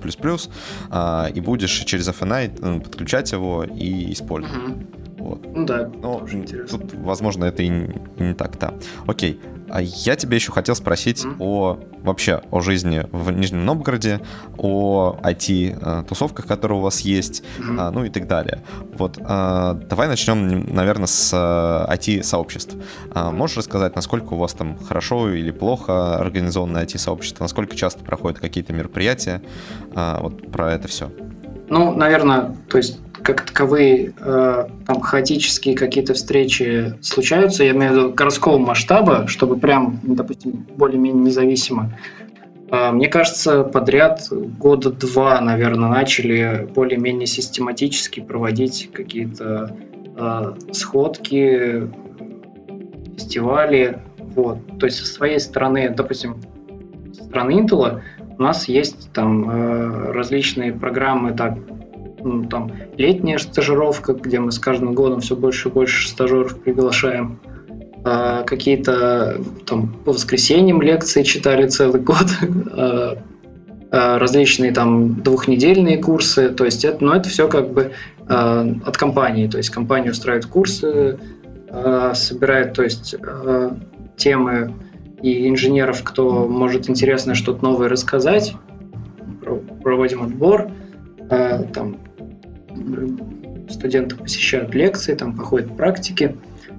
а, и будешь через FNI подключать его и использовать. Mm-hmm. Вот. Ну да, Но тоже интересно. Тут, возможно, это и не, не так, да. Окей. А я тебе еще хотел спросить mm-hmm. о вообще о жизни в Нижнем Новгороде, о IT-тусовках, э, которые у вас есть, mm-hmm. ну и так далее. Вот а, давай начнем, наверное, с IT-сообществ. А, можешь рассказать, насколько у вас там хорошо или плохо организованное IT-сообщество, насколько часто проходят какие-то мероприятия, вот про это все? Ну, наверное, то есть как таковые э, там хаотические какие-то встречи случаются, я имею в виду городского масштаба, чтобы прям, допустим, более-менее независимо. Э, мне кажется, подряд года два, наверное, начали более-менее систематически проводить какие-то э, сходки, фестивали. Вот. То есть со своей стороны, допустим, со стороны Intel у нас есть там э, различные программы, так, ну, там летняя стажировка, где мы с каждым годом все больше и больше стажеров приглашаем. А, какие-то там по воскресеньям лекции читали целый год. (laughs) А, а, различные там двухнедельные курсы. То есть это, ну, это все как бы а, от компании. То есть компания устраивает курсы, а, собирает то есть, темы и инженеров, кто может интересно что-то новое рассказать. Проводим отбор, там студенты посещают лекции, там проходят практики.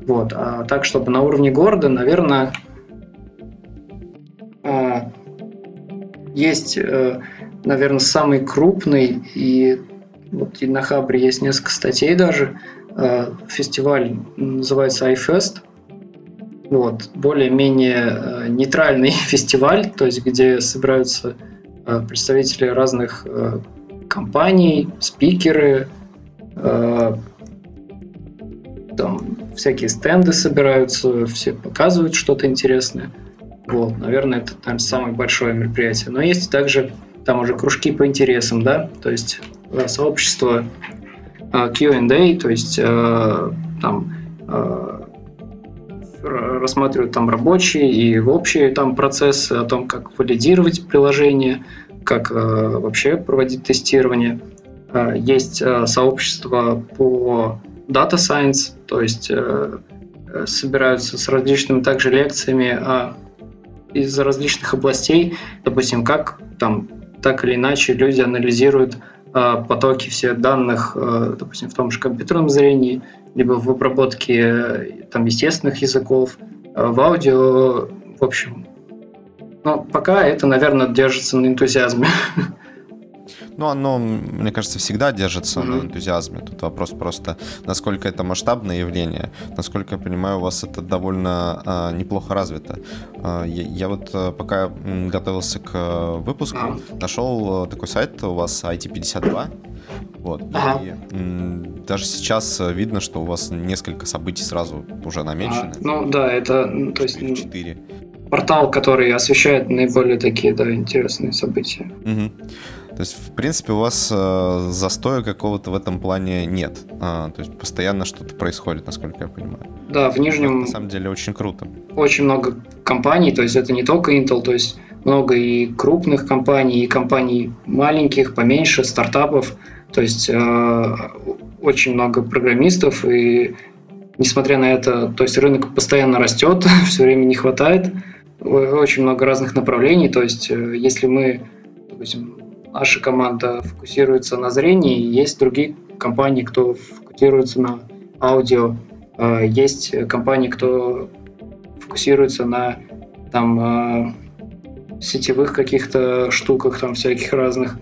Вот. А так, чтобы на уровне города, наверное, а, есть, э, наверное, самый крупный, и вот и на Хабре есть несколько статей даже, э, фестиваль называется iFest, вот, более-менее э, нейтральный (laughs) фестиваль, то есть где собираются представители разных компаний, спикеры, э, там всякие стенды собираются, все показывают что-то интересное. Вот, наверное, это там самое большое мероприятие. Но есть также там уже кружки по интересам, да, то есть э, сообщество э, Q&A, то есть э, там рассматривают там рабочие и общие там процессы о том, как валидировать приложение, как э, вообще проводить тестирование. Э, есть э, сообщество по Data Science, то есть собираются с различными также лекциями из различных областей, допустим, как там так или иначе люди анализируют потоки всех данных, допустим, в том же компьютерном зрении, либо в обработке там, естественных языков, в аудио, в общем, но пока это, наверное, держится на энтузиазме. Ну, оно, мне кажется, всегда держится mm-hmm. на энтузиазме. Тут вопрос просто, насколько это масштабное явление. Насколько я понимаю, у вас это довольно а, неплохо развито. А, я, я вот а, пока готовился к выпуску, mm-hmm. нашел такой сайт у вас IT52. Вот. Ага. И м, даже сейчас видно, что у вас несколько событий сразу уже намечены. А, ну да, это то есть четыре портал, который освещает наиболее такие да, интересные события. Угу. То есть, в принципе, у вас э, застоя какого-то в этом плане нет. А, то есть, постоянно что-то происходит, насколько я понимаю. да, в Нижнем... Это, на самом деле очень круто. Очень много компаний, то есть это не только Intel, то есть много и крупных компаний, и компаний маленьких, поменьше, стартапов. То есть э, очень много программистов, и несмотря на это, то есть рынок постоянно растет, (laughs) все время не хватает, очень много разных направлений. То есть э, если мы, допустим, наша команда фокусируется на зрении, есть другие компании, кто фокусируется на аудио, э, есть компании, кто фокусируется на там э, сетевых каких-то штуках, там всяких разных.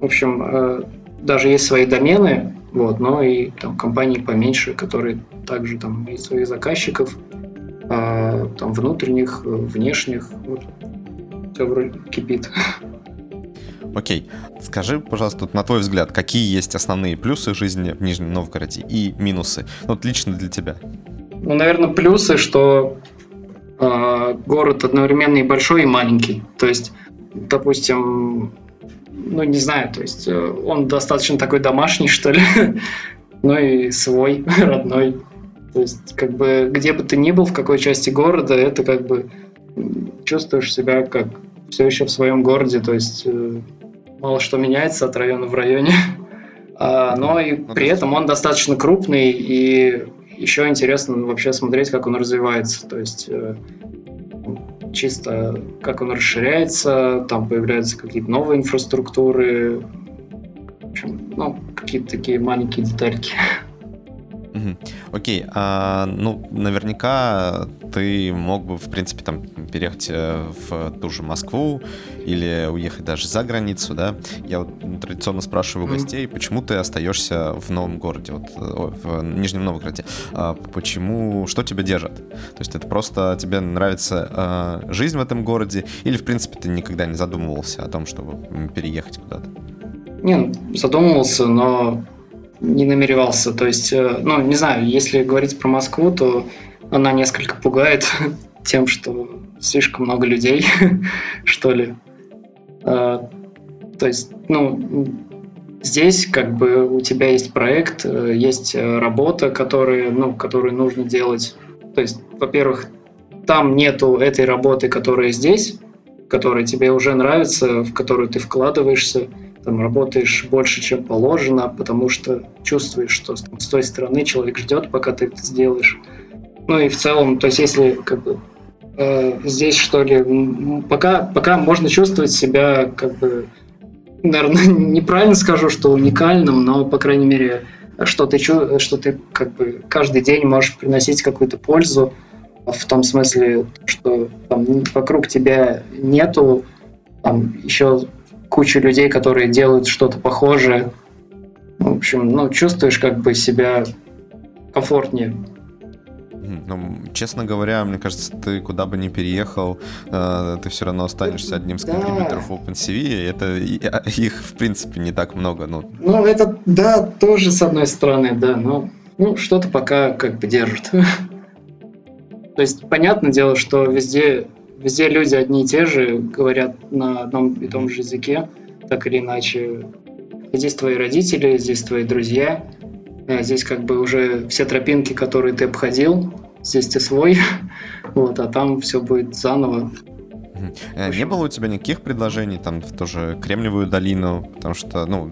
В общем, даже есть свои домены, вот, но и там компании поменьше, которые также там и своих заказчиков, а, там внутренних, внешних, вот, все вроде кипит. Окей. Скажи, пожалуйста, на твой взгляд, какие есть основные плюсы жизни в Нижнем Новгороде и минусы? Ну, вот лично для тебя. Ну, наверное, плюсы, что э, город одновременно и большой, и маленький. То есть, допустим, ну, не знаю, то есть э, он достаточно такой домашний, что ли, (laughs) ну и свой, (laughs) родной. То есть, как бы, где бы ты ни был, в какой части города, это как бы чувствуешь себя как все еще в своем городе, то есть э, мало что меняется от района в районе. (laughs) А, но и ну, при этом он достаточно крупный, и еще интересно вообще смотреть, как он развивается. То есть э, чисто как он расширяется, там появляются какие-то новые инфраструктуры, в общем, ну, какие-то такие маленькие детальки. (laughs) Угу. Окей, а, ну, наверняка ты мог бы, в принципе, там переехать э, в ту же Москву или уехать даже за границу, да? Я вот традиционно спрашиваю mm гостей, почему ты остаешься в новом городе, вот о, в Нижнем Новгороде? А, почему, что тебя держит? То есть это просто тебе нравится а, жизнь в этом городе или, в принципе, ты никогда не задумывался о том, чтобы переехать куда-то? Не, задумывался, но не намеревался. То есть, э, ну, не знаю, если говорить про Москву, то она несколько пугает (laughs) тем, что слишком много людей, (laughs) что ли. А, то есть, ну, здесь как бы у тебя есть проект, э, есть э, работа, которую, ну, которую нужно делать. То есть, во-первых, там нету этой работы, которая здесь, которая тебе уже нравится, в которую ты вкладываешься там работаешь больше, чем положено, потому что чувствуешь, что с той стороны человек ждет, пока ты это сделаешь. Ну и в целом, то есть если как бы э, здесь что ли, пока, пока можно чувствовать себя как бы, наверное, (laughs) неправильно скажу, что уникальным, но по крайней мере, что ты, что ты как бы каждый день можешь приносить какую-то пользу, в том смысле, что там, вокруг тебя нету там еще куча людей, которые делают что-то похожее. В общем, ну, чувствуешь как бы себя комфортнее. Ну, честно говоря, мне кажется, ты куда бы ни переехал, э, ты все равно останешься одним из да. контрибьюторов OpenCV, и это а, их, в принципе, не так много. Ну. ну, это, да, тоже с одной стороны, да, но ну, что-то пока как бы держит. (laughs) То есть, понятное дело, что везде везде люди одни и те же, говорят на одном и том же языке, так или иначе. Здесь твои родители, здесь твои друзья, э, здесь как бы уже все тропинки, которые ты обходил, здесь ты свой, (laughs) вот, а там все будет заново. Э, не было у тебя никаких предложений там в тоже Кремниевую долину, потому что, ну,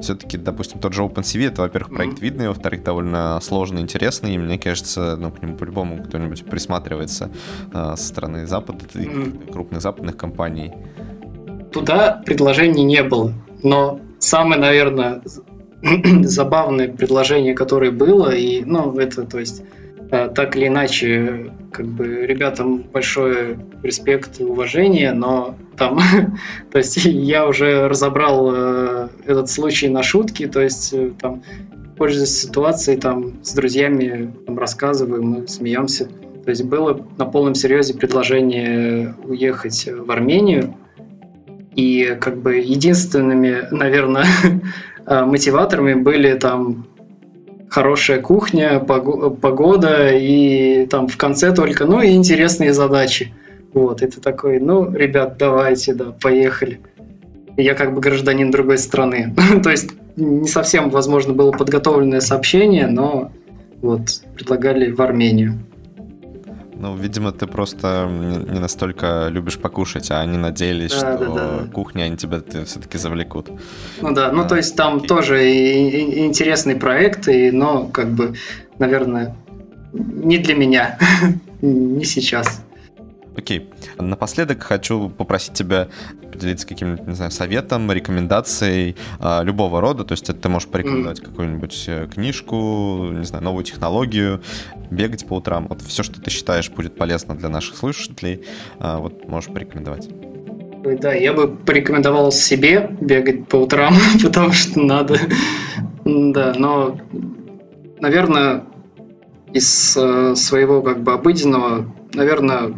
все-таки, допустим, тот же OpenCV, это, во-первых, проект mm-hmm. видный, во-вторых, довольно сложный, интересный, и мне кажется, ну, к нему по-любому кто-нибудь присматривается э, со стороны Запада, mm-hmm. крупных западных компаний. Туда предложений не было, но самое, наверное, (clears throat) забавное предложение, которое было, и, ну, это, то есть, так или иначе, как бы ребятам большой респект и уважение, но там, (laughs) то есть я уже разобрал э, этот случай на шутки, то есть э, там пользуясь ситуацией, там с друзьями там, рассказываем, смеемся. То есть было на полном серьезе предложение уехать в Армению, и как бы единственными, (laughs) наверное, (laughs) э, мотиваторами были там хорошая кухня, погода и там в конце только, ну и интересные задачи. Вот, это такой, ну, ребят, давайте, да, поехали. Я как бы гражданин другой страны. (laughs) То есть не совсем, возможно, было подготовленное сообщение, но вот, предлагали в Армению. Ну, видимо, ты просто не настолько любишь покушать, а они надеялись, да, что да, да. кухня они тебя все-таки завлекут. Ну да, ну то есть там окей. тоже и, и интересный проект, и, но как бы, наверное, не для меня, (laughs) не сейчас. Окей. Напоследок хочу попросить тебя поделиться каким-нибудь, не знаю, советом, рекомендацией э, любого рода. То есть это ты можешь порекомендовать mm. какую-нибудь э, книжку, не знаю, новую технологию, бегать по утрам. Вот все, что ты считаешь будет полезно для наших слушателей, э, вот можешь порекомендовать. Да, я бы порекомендовал себе бегать по утрам, (laughs) потому что надо. Да, но, наверное, из э, своего как бы обыденного, наверное,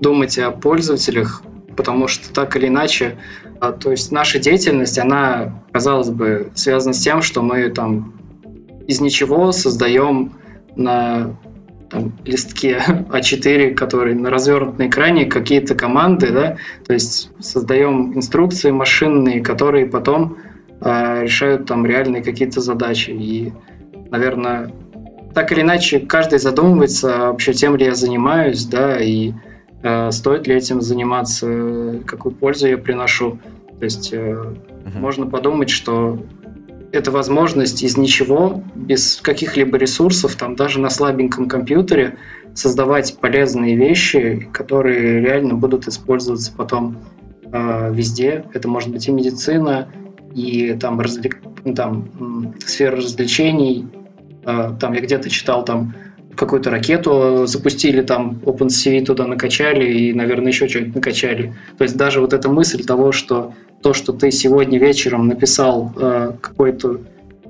думать о пользователях, потому что так или иначе, а, то есть наша деятельность, она, казалось бы, связана с тем, что мы там из ничего создаем на там, листке (laughs) А4, который на развернутом экране, какие-то команды, да, то есть создаем инструкции машинные, которые потом э, решают там реальные какие-то задачи. И, наверное, так или иначе, каждый задумывается вообще тем ли я занимаюсь, да, и стоит ли этим заниматься, какую пользу я приношу. То есть угу. можно подумать, что это возможность из ничего, без каких-либо ресурсов, там даже на слабеньком компьютере, создавать полезные вещи, которые реально будут использоваться потом э, везде. Это может быть и медицина, и там, развлек... там сфера развлечений. Э, там я где-то читал там какую-то ракету запустили, там OpenCV туда накачали и, наверное, еще что-нибудь накачали. То есть даже вот эта мысль того, что то, что ты сегодня вечером написал э, какой-то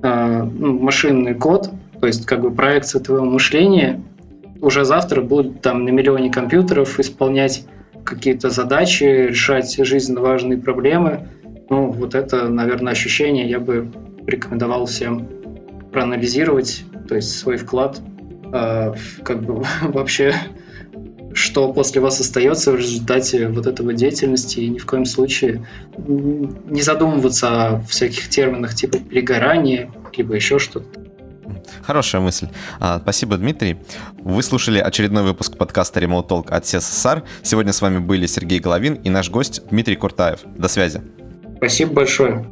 э, ну, машинный код, то есть как бы проекция твоего мышления, уже завтра будет там на миллионе компьютеров исполнять какие-то задачи, решать жизненно важные проблемы. Ну, вот это, наверное, ощущение я бы рекомендовал всем проанализировать, то есть свой вклад а, как бы (laughs) вообще что после вас остается в результате вот этого деятельности, и ни в коем случае не задумываться о всяких терминах типа перегорание, либо еще что-то. Хорошая мысль. А, спасибо, Дмитрий. Вы слушали очередной выпуск подкаста Remote Talk от СССР. Сегодня с вами были Сергей Головин и наш гость Дмитрий Куртаев. До связи. Спасибо большое.